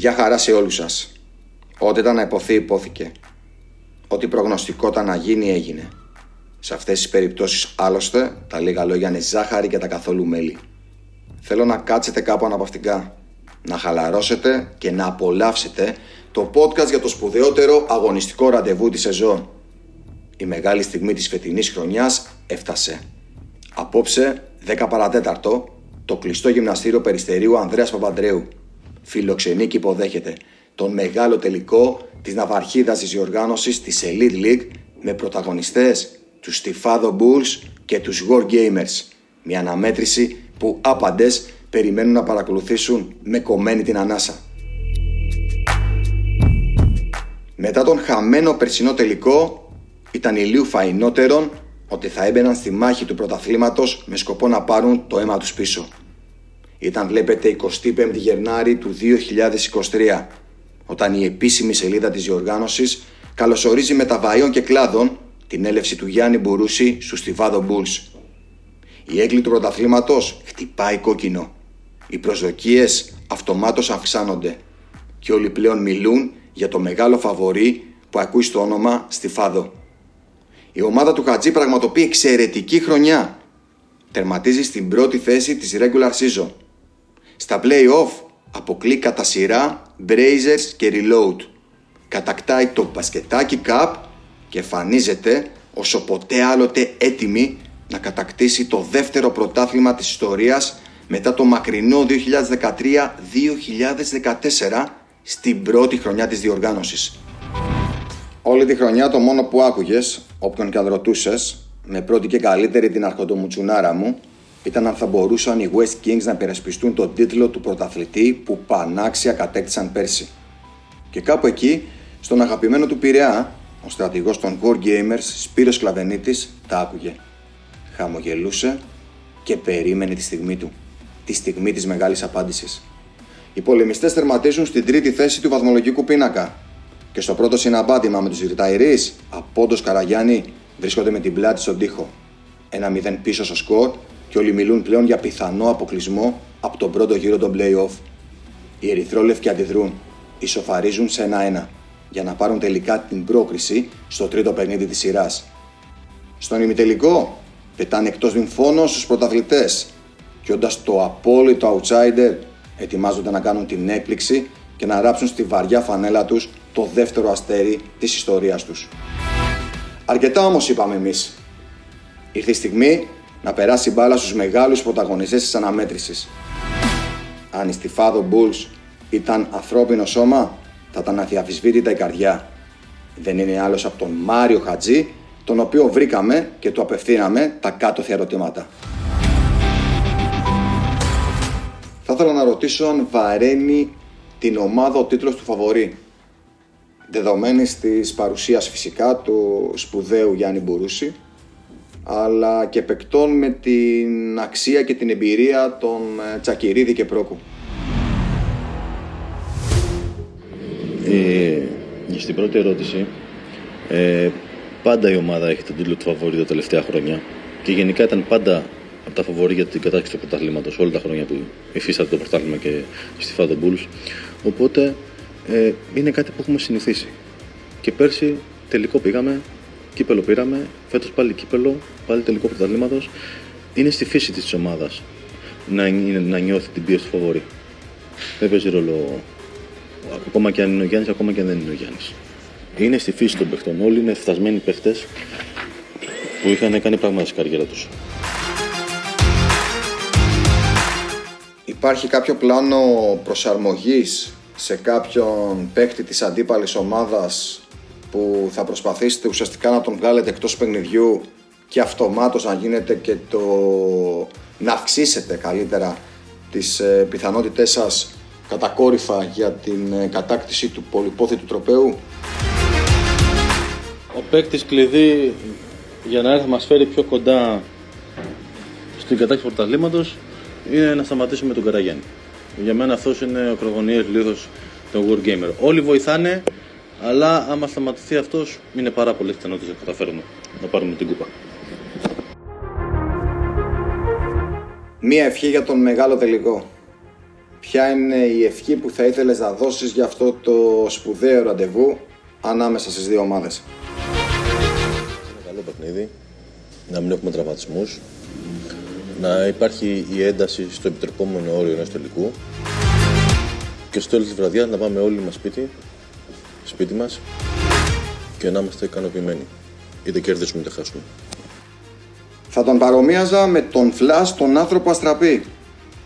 Γεια χαρά σε όλους σας. Ό,τι ήταν να υποθεί υπόθηκε. Ό,τι προγνωστικό ήταν να γίνει έγινε. Σε αυτές τις περιπτώσεις άλλωστε τα λίγα λόγια είναι ζάχαρη και τα καθόλου μέλι. Θέλω να κάτσετε κάπου αναπαυτικά, να χαλαρώσετε και να απολαύσετε το podcast για το σπουδαιότερο αγωνιστικό ραντεβού της σεζόν. Η μεγάλη στιγμή της φετινής χρονιάς έφτασε. Απόψε, 10 παρατέταρτο, το κλειστό γυμναστήριο Περιστερίου Ανδρέας Παπαντρέου φιλοξενεί και υποδέχεται τον μεγάλο τελικό της ναυαρχίδας της διοργάνωσης της Elite League με πρωταγωνιστές τους Στιφάδο Bulls και τους War Gamers. Μια αναμέτρηση που άπαντες περιμένουν να παρακολουθήσουν με κομμένη την ανάσα. Μετά τον χαμένο περσινό τελικό ήταν ηλίου φαϊνότερον ότι θα έμπαιναν στη μάχη του πρωταθλήματος με σκοπό να πάρουν το αίμα τους πίσω. Ήταν βλέπετε 25 Γενάρη του 2023 όταν η επίσημη σελίδα της διοργάνωσης καλωσορίζει με τα βαΐων και κλάδων την έλευση του Γιάννη Μπουρούση στους Στιβάδο Bulls. Η έγκλη του πρωταθλήματος χτυπάει κόκκινο. Οι προσδοκίες αυτομάτως αυξάνονται και όλοι πλέον μιλούν για το μεγάλο φαβορή που ακούει στο όνομα Στιφάδο. Η ομάδα του Χατζή πραγματοποιεί εξαιρετική χρονιά. Τερματίζει στην πρώτη θέση της regular season. Στα play-off αποκλεί κατά σειρά Brazers και Reload. Κατακτάει το μπασκετάκι Cup και εμφανίζεται όσο ποτέ άλλοτε έτοιμη να κατακτήσει το δεύτερο πρωτάθλημα της ιστορίας μετά το μακρινό 2013-2014 στην πρώτη χρονιά της διοργάνωσης. Όλη τη χρονιά το μόνο που άκουγες, όποιον και αν ρωτούσες, με πρώτη και καλύτερη την αρχοντομουτσουνάρα μου, ήταν αν θα μπορούσαν οι West Kings να υπερασπιστούν τον τίτλο του πρωταθλητή που πανάξια κατέκτησαν πέρσι. Και κάπου εκεί, στον αγαπημένο του Πειραιά, ο στρατηγός των War Gamers, Σπύρος Κλαβενίτης, τα άκουγε. Χαμογελούσε και περίμενε τη στιγμή του. Τη στιγμή της μεγάλης απάντησης. Οι πολεμιστές τερματίζουν στην τρίτη θέση του βαθμολογικού πίνακα. Και στο πρώτο συναμπάντημα με τους Ριταϊρείς, Απόντος Καραγιάννη βρίσκονται με την πλάτη στον τοίχο. Ένα 0 πίσω στο σκορ και όλοι μιλούν πλέον για πιθανό αποκλεισμό από τον πρώτο γύρο των play-off. Οι Ερυθρόλευκοι αντιδρούν, ισοφαρίζουν σε ένα-ένα για να πάρουν τελικά την πρόκριση στο τρίτο παιχνίδι της σειράς. Στον ημιτελικό πετάνε εκτός βυμφώνων στους πρωταθλητές και όντας το απόλυτο outsider ετοιμάζονται να κάνουν την έκπληξη και να ράψουν στη βαριά φανέλα τους το δεύτερο αστέρι της ιστορίας τους. Αρκετά όμως είπαμε εμείς. Ήρθε η στιγμή να περάσει μπάλα στους μεγάλους πρωταγωνιστές της αναμέτρησης. Αν η Στιφάδο Bulls ήταν ανθρώπινο σώμα, θα ήταν αδιαφυσβήτητα η καρδιά. Δεν είναι άλλος από τον Μάριο Χατζή, τον οποίο βρήκαμε και του απευθύναμε τα κάτω ερωτήματα. Θα ήθελα να ρωτήσω αν βαραίνει την ομάδα ο τίτλος του φαβορή. Δεδομένης της παρουσίας φυσικά του σπουδαίου Γιάννη Μπουρούση, αλλά και παικτών με την αξία και την εμπειρία των ε, Τσακυρίδη και Πρόκου. Ε, στην πρώτη ερώτηση, ε, πάντα η ομάδα έχει τον τίτλο του φαβορή τα τελευταία χρόνια και γενικά ήταν πάντα από τα φαβορή για την κατάκτηση του πρωταθλήματος όλα τα χρόνια που υφίσταται το πρωτάθλημα και στη Φάδο Bulls. Οπότε ε, είναι κάτι που έχουμε συνηθίσει. Και πέρσι τελικό πήγαμε, κύπελο πήραμε, φέτος πάλι κύπελο, πάλι τελικό πρωταθλήματος. Είναι στη φύση της ομάδας να, να νιώθει την πίεση του φαβορή. Δεν παίζει ρόλο ακόμα και αν είναι ο Γιάννης, ακόμα και αν δεν είναι ο Γιάννης. Είναι στη φύση των παιχτών. Όλοι είναι φτασμένοι παίχτες που είχαν κάνει πράγματα στην καριέρα τους. Υπάρχει κάποιο πλάνο προσαρμογής σε κάποιον παίκτη της αντίπαλης ομάδας που θα προσπαθήσετε ουσιαστικά να τον βγάλετε εκτός παιχνιδιού και αυτομάτως να γίνετε και το να αυξήσετε καλύτερα τις ε, πιθανότητές σας κατακόρυφα για την ε, κατάκτηση του πολυπόθητου τροπέου. Ο παίκτης κλειδί για να έρθει να μας φέρει πιο κοντά στην κατάκτηση του πρωταθλήματος είναι να σταματήσουμε τον Καραγιάννη. Για μένα αυτός είναι ο ακρογωνιαίος λίθος των World Gamer. Όλοι βοηθάνε, αλλά άμα σταματηθεί αυτός είναι πάρα πολύ πιθανότητες να καταφέρουμε να πάρουμε την κούπα. Μία ευχή για τον μεγάλο τελικό. ποια είναι η ευχή που θα ήθελες να δώσεις για αυτό το σπουδαίο ραντεβού ανάμεσα στις δύο ομάδες; Είναι καλό παιχνίδι, να μην έχουμε τραυματισμούς, να υπάρχει η ένταση στο επιτρεπόμενο όριο ενός τελικού και στο τέλος της βραδιάς να πάμε όλοι μας σπίτι, σπίτι μας και να είμαστε ικανοποιημένοι. Είτε κερδίσουμε είτε χάσουμε. Θα τον παρομοίαζα με τον Φλάς τον άνθρωπο αστραπή.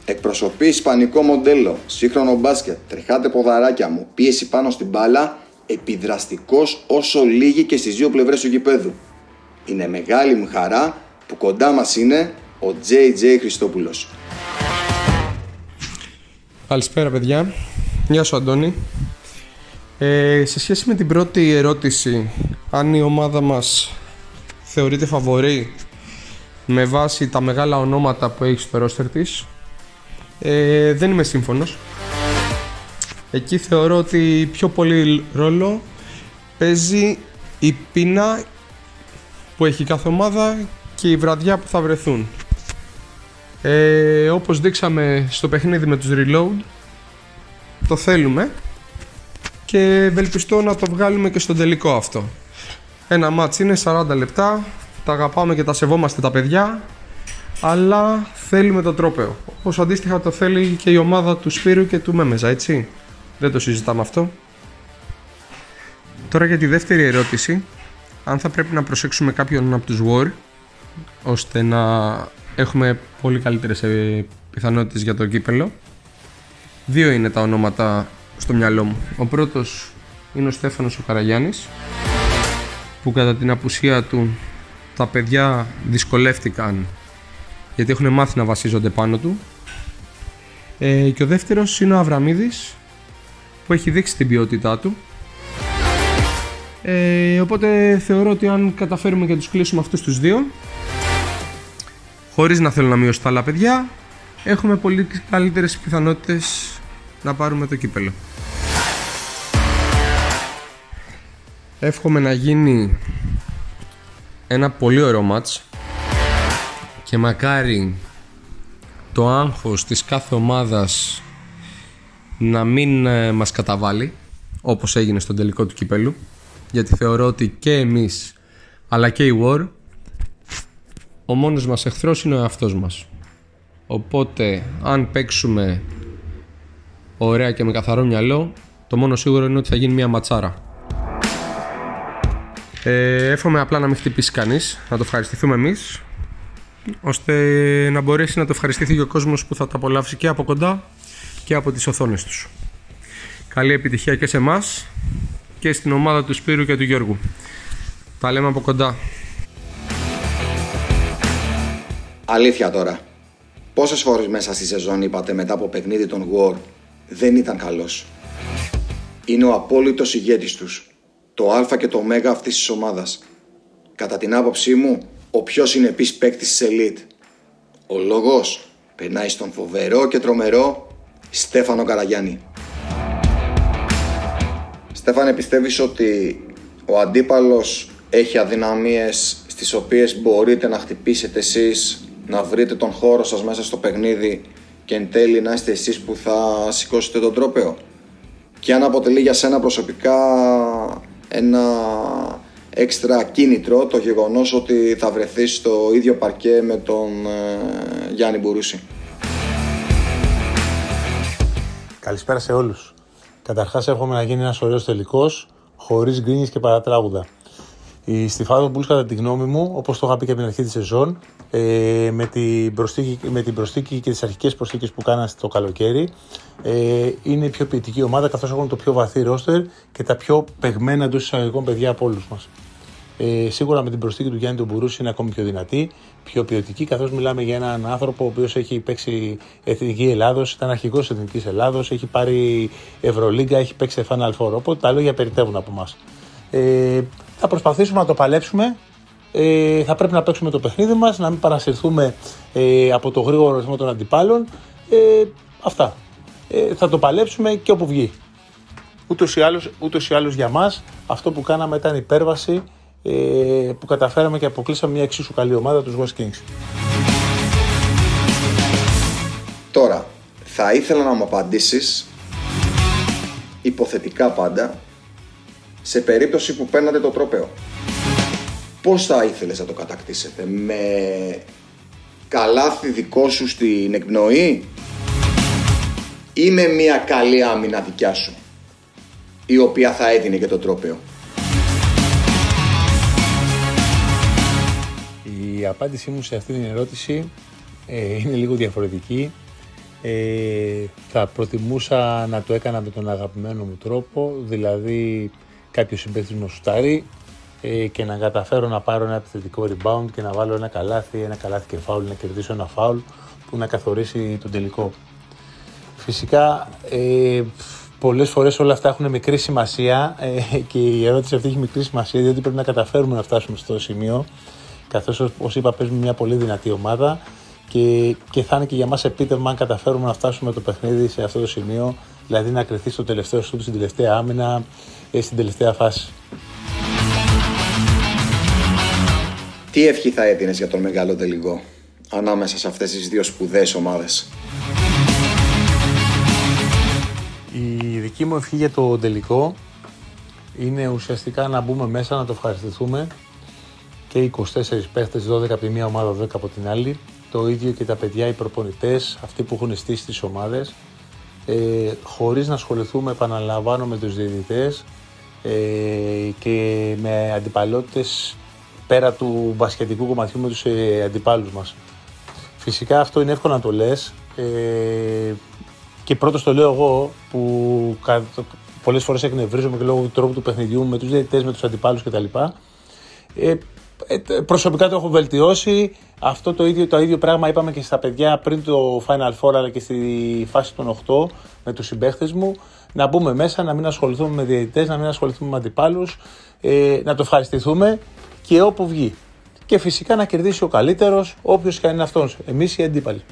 Εκπροσωπεί ισπανικό μοντέλο, σύγχρονο μπάσκετ, τρεχάτε ποδαράκια μου, πίεση πάνω στην μπάλα, επιδραστικός όσο λίγη και στις δύο πλευρές του γηπέδου. Είναι μεγάλη μου χαρά που κοντά μας είναι ο JJ Χριστόπουλος. Καλησπέρα παιδιά. Γεια σου Αντώνη. Ε, σε σχέση με την πρώτη ερώτηση, αν η ομάδα μας θεωρείται φαβορή με βάση τα μεγάλα ονόματα που έχει στο ρόστερ της, ε, δεν είμαι σύμφωνος. Εκεί θεωρώ ότι πιο πολύ ρόλο παίζει η πείνα που έχει κάθε ομάδα και η βραδιά που θα βρεθούν. Ε, όπως δείξαμε στο παιχνίδι με τους Reload, το θέλουμε και ευελπιστώ να το βγάλουμε και στο τελικό αυτό. Ένα μάτς είναι 40 λεπτά, τα αγαπάμε και τα σεβόμαστε τα παιδιά, αλλά θέλουμε το τρόπεο. Όπως αντίστοιχα το θέλει και η ομάδα του Σπύρου και του Μέμεζα, έτσι. Δεν το συζητάμε αυτό. Τώρα για τη δεύτερη ερώτηση, αν θα πρέπει να προσέξουμε κάποιον από τους War, ώστε να έχουμε πολύ καλύτερες ε, πιθανότητες για το κύπελο. Δύο είναι τα ονόματα στο μυαλό μου. Ο πρώτος είναι ο Στέφανος ο Καραγιάννης, που κατά την απουσία του τα παιδιά δυσκολεύτηκαν γιατί έχουν μάθει να βασίζονται πάνω του. Ε, και ο δεύτερος είναι ο Αβραμίδης, που έχει δείξει την ποιότητά του. Ε, οπότε θεωρώ ότι αν καταφέρουμε και τους κλείσουμε αυτούς τους δύο, χωρίς να θέλω να μειώσω τα άλλα παιδιά, έχουμε πολύ καλύτερες πιθανότητες να πάρουμε το κύπελο. Εύχομαι να γίνει ένα πολύ ωραίο μάτς και μακάρι το άγχος της κάθε ομάδας να μην ε, μας καταβάλει όπως έγινε στον τελικό του κυπέλου γιατί θεωρώ ότι και εμείς αλλά και η War ο μόνος μας εχθρός είναι ο εαυτός μας οπότε αν παίξουμε ωραία και με καθαρό μυαλό το μόνο σίγουρο είναι ότι θα γίνει μια ματσάρα ε, εύχομαι απλά να μην χτυπήσει κανείς να το ευχαριστηθούμε εμείς ώστε να μπορέσει να το ευχαριστηθεί και ο κόσμος που θα το απολαύσει και από κοντά και από τις οθόνες τους. Καλή επιτυχία και σε εμάς και στην ομάδα του Σπύρου και του Γιώργου. Τα λέμε από κοντά. Αλήθεια τώρα. Πόσες φορές μέσα στη σεζόν είπατε μετά από παιχνίδι των War δεν ήταν καλός. Είναι ο απόλυτος ηγέτης τους. Το α και το ω αυτής της ομάδας. Κατά την άποψή μου, ο πιο συνεπής παίκτης της Elite. Ο λόγος περνάει στον φοβερό και τρομερό Στέφανο Καραγιάννη. Στέφανε, πιστεύεις ότι ο αντίπαλος έχει αδυναμίες στις οποίες μπορείτε να χτυπήσετε εσείς, να βρείτε τον χώρο σας μέσα στο παιχνίδι και εν τέλει να είστε εσείς που θα σηκώσετε τον τρόπεο. Και αν αποτελεί για σένα προσωπικά ένα έξτρα κίνητρο το γεγονός ότι θα βρεθείς στο ίδιο παρκέ με τον ε, Γιάννη Μπουρούση. Καλησπέρα σε όλους. Καταρχάς εύχομαι να γίνει ένας ωραίος τελικός, χωρίς γκρίνιες και παρατράγουδα. Η Στιφάδο Bulls κατά τη γνώμη μου, όπως το είχα πει και από την αρχή της σεζόν, ε, με, την προσθήκη, με την προσθήκη και τις αρχικές προσθήκες που κάνανε το καλοκαίρι, ε, είναι η πιο ποιητική ομάδα καθώς έχουν το πιο βαθύ ρόστερ και τα πιο παιγμένα εντός εισαγωγικών παιδιά από όλους μας. Ε, σίγουρα με την προσθήκη του Γιάννη του Μπουρούση είναι ακόμη πιο δυνατή, πιο ποιοτική, καθώς μιλάμε για έναν άνθρωπο ο οποίος έχει παίξει Εθνική Ελλάδος, ήταν αρχηγός Εθνικής Ελλάδος, έχει πάρει Ευρωλίγκα, έχει παίξει Final Four. Οπότε τα λόγια περιτεύουν από εμά. Ε, θα προσπαθήσουμε να το παλέψουμε. Ε, θα πρέπει να παίξουμε το παιχνίδι μας, να μην παρασυρθούμε ε, από το γρήγορο ρυθμό των αντιπάλων. Ε, αυτά. Ε, θα το παλέψουμε και όπου βγει. Ούτως ή άλλως, ούτως ή άλλως για μας αυτό που κάναμε ήταν υπέρβαση ε, που καταφέραμε και αποκλείσαμε μια εξίσου καλή ομάδα, τους West Kings. Τώρα, θα ήθελα να μου απαντήσεις υποθετικά πάντα σε περίπτωση που παίρνατε το τρόπεο. Πώς θα ήθελες να το κατακτήσετε, με καλάθι δικό σου στην εκπνοή ή με μια καλή άμυνα δικιά σου η οποία θα έδινε και το τρόπεο; Η απάντησή μου σε αυτή την ερώτηση ε, είναι λίγο διαφορετική. Ε, θα προτιμούσα να το έκανα με τον αγαπημένο μου τρόπο, δηλαδή κάποιος συμπαίκτης μου σουτάρει ε, και να καταφέρω να πάρω ένα επιθετικό rebound και να βάλω ένα καλάθι, ένα καλάθι και φάουλ, να κερδίσω ένα φάουλ που να καθορίσει τον τελικό. Φυσικά ε, πολλές φορές όλα αυτά έχουν μικρή σημασία ε, και η ερώτηση αυτή έχει μικρή σημασία διότι πρέπει να καταφέρουμε να φτάσουμε στο σημείο καθώς όπως είπα παίζουμε μια πολύ δυνατή ομάδα και, και θα είναι και για μας επίτευγμα αν καταφέρουμε να φτάσουμε το παιχνίδι σε αυτό το σημείο δηλαδή να κρυθεί στο τελευταίο σούτ, στην τελευταία άμυνα, ή στην τελευταία φάση. Τι ευχή θα έδινες για τον μεγάλο τελικό ανάμεσα σε αυτές τις δύο σπουδαίες ομάδες; Η δική μου ευχή για το τελικό είναι ουσιαστικά να μπούμε μέσα να το ευχαριστηθούμε και οι 24 παίχτες, 12 από τη μία ομάδα, 10 από την άλλη. Το ίδιο και τα παιδιά, οι προπονητές, αυτοί που έχουν στήσει τις ομάδες. Ε, χωρίς να ασχοληθούμε, επαναλαμβάνω, με τους διαιτητές ε, και με αντιπαλότητες πέρα του μπασκετικού κομματιού με τους ε, αντιπάλους μας. Φυσικά αυτό είναι εύκολο να το λες ε, και πρώτος το λέω εγώ που πολλές φορές εκνευρίζομαι και λόγω του τρόπου του παιχνιδιού με τους διαιτητές, με τους αντιπάλους κτλ. Ε, ε, προσωπικά το έχω βελτιώσει. Αυτό το ίδιο, το ίδιο πράγμα είπαμε και στα παιδιά πριν το Final Four αλλά και στη φάση των 8 με τους συμπαίχτες μου. Να μπούμε μέσα, να μην ασχοληθούμε με διαιτητές, να μην ασχοληθούμε με αντιπάλους, ε, να το ευχαριστηθούμε και όπου βγει. Και φυσικά να κερδίσει ο καλύτερος, όποιος και αν είναι αυτός, εμείς οι αντίπαλοι.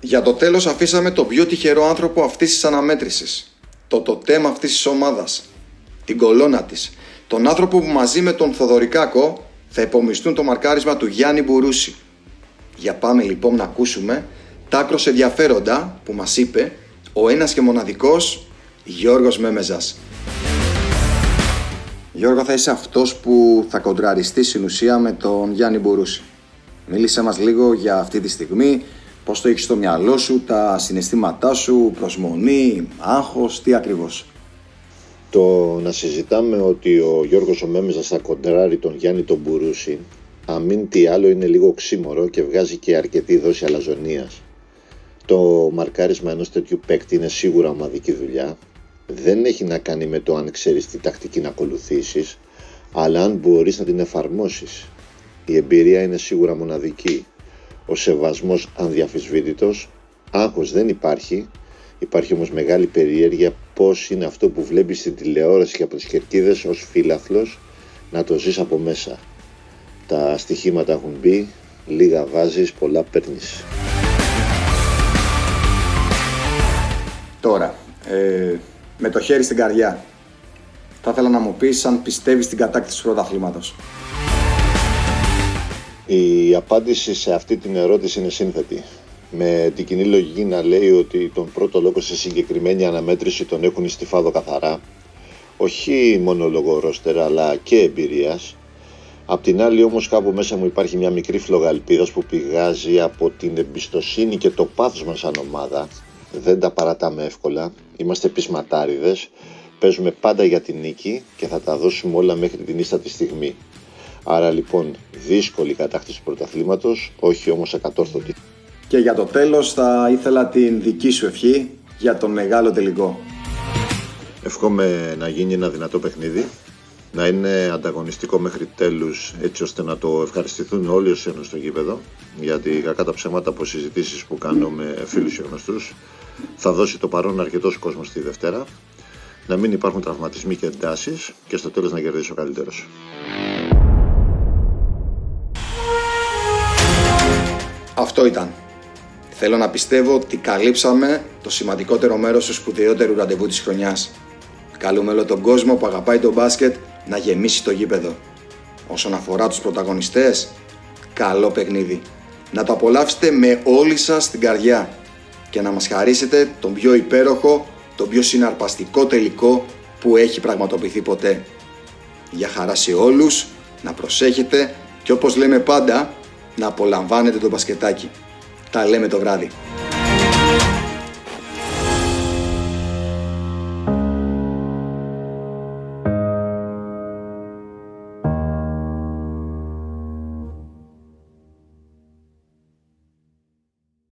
Για το τέλος αφήσαμε το πιο τυχερό άνθρωπο αυτής της αναμέτρησης. Το τοτέμα αυτής της ομάδας. Την κολόνα της. Τον άνθρωπο που μαζί με τον Θοδωρικάκο θα υπομισθούν το μαρκάρισμα του Γιάννη Μπουρούση. Για πάμε λοιπόν να ακούσουμε τα άκρος ενδιαφέροντα που μας είπε ο ένας και μοναδικός Γιώργος Μέμεζας. Γιώργο θα είσαι αυτός που θα κοντραριστεί στην ουσία με τον Γιάννη Μπουρούση. Μίλησε μας λίγο για αυτή τη στιγμή, πώς το έχεις στο μυαλό σου, τα συναισθήματά σου, προσμονή, άγχος, τι ακριβώς. Το να συζητάμε ότι ο Γιώργος ο Μέμεζας θα κοντράρει τον Γιάννη τον Μπουρούση, αμήν τι άλλο είναι λίγο ξύμορο και βγάζει και αρκετή δόση αλαζονίας. Το μαρκάρισμα ενός τέτοιου παίκτη είναι σίγουρα ομαδική δουλειά. Δεν έχει να κάνει με το αν ξέρεις τι τακτική να ακολουθήσεις, αλλά αν μπορείς να την εφαρμόσεις. Η εμπειρία είναι σίγουρα μοναδική. Ο σεβασμός ανδιαφυσβήτητος, άγχος δεν υπάρχει, υπάρχει όμως μεγάλη περιέργεια πώς είναι αυτό που βλέπεις στην τηλεόραση και από τις κερκίδες ως φίλαθλος να το ζεις από μέσα. Τα στοιχήματα έχουν μπει, λίγα βάζεις, πολλά παίρνεις. Τώρα, ε, με το χέρι στην καρδιά, θα ήθελα να μου πεις αν πιστεύεις στην κατάκτηση του πρωταθλήματος. Η απάντηση σε αυτή την ερώτηση είναι σύνθετη. Με την κοινή λογική να λέει ότι τον πρώτο λόγο σε συγκεκριμένη αναμέτρηση τον έχουν η Στιφάδο καθαρά, όχι μόνο λόγω ρόστερα αλλά και εμπειρίας. Απ' την άλλη όμως κάπου μέσα μου υπάρχει μια μικρή φλόγα ελπίδας που πηγάζει από την εμπιστοσύνη και το πάθος μας σαν ομάδα. Δεν τα παρατάμε εύκολα, είμαστε πεισματάριδες, παίζουμε πάντα για την νίκη και θα τα δώσουμε όλα μέχρι την ίστατη στιγμή. Άρα λοιπόν δύσκολη κατάκτηση πρωταθλήματος, όχι όμως ακατόρθωτη. Και για το τέλος θα ήθελα την δική σου ευχή για τον μεγάλο τελικό. Εύχομαι να γίνει ένα δυνατό παιχνίδι, να είναι ανταγωνιστικό μέχρι τέλους έτσι ώστε να το ευχαριστηθούν όλοι όσοι είναι στο γήπεδο γιατί κακά τα ψέματα από συζητήσεις που κάνω με φίλους και γνωστούς θα δώσει το παρόν αρκετός κόσμος τη Δευτέρα να μην υπάρχουν τραυματισμοί και εντάσεις και στο τέλος να κερδίσει ο καλύτερος. Αυτό ήταν. Θέλω να πιστεύω ότι καλύψαμε το σημαντικότερο μέρος του σπουδαιότερου ραντεβού της χρονιάς. Καλούμε όλο τον κόσμο που αγαπάει το μπάσκετ να γεμίσει το γήπεδο. Όσον αφορά τους πρωταγωνιστές, καλό παιχνίδι. Να το απολαύσετε με όλη σας την καρδιά και να μας χαρίσετε τον πιο υπέροχο, τον πιο συναρπαστικό τελικό που έχει πραγματοποιηθεί ποτέ. Για χαρά σε όλους, να προσέχετε και όπως λέμε πάντα, να απολαμβάνετε το μπασκετάκι. Τα λέμε το βράδυ.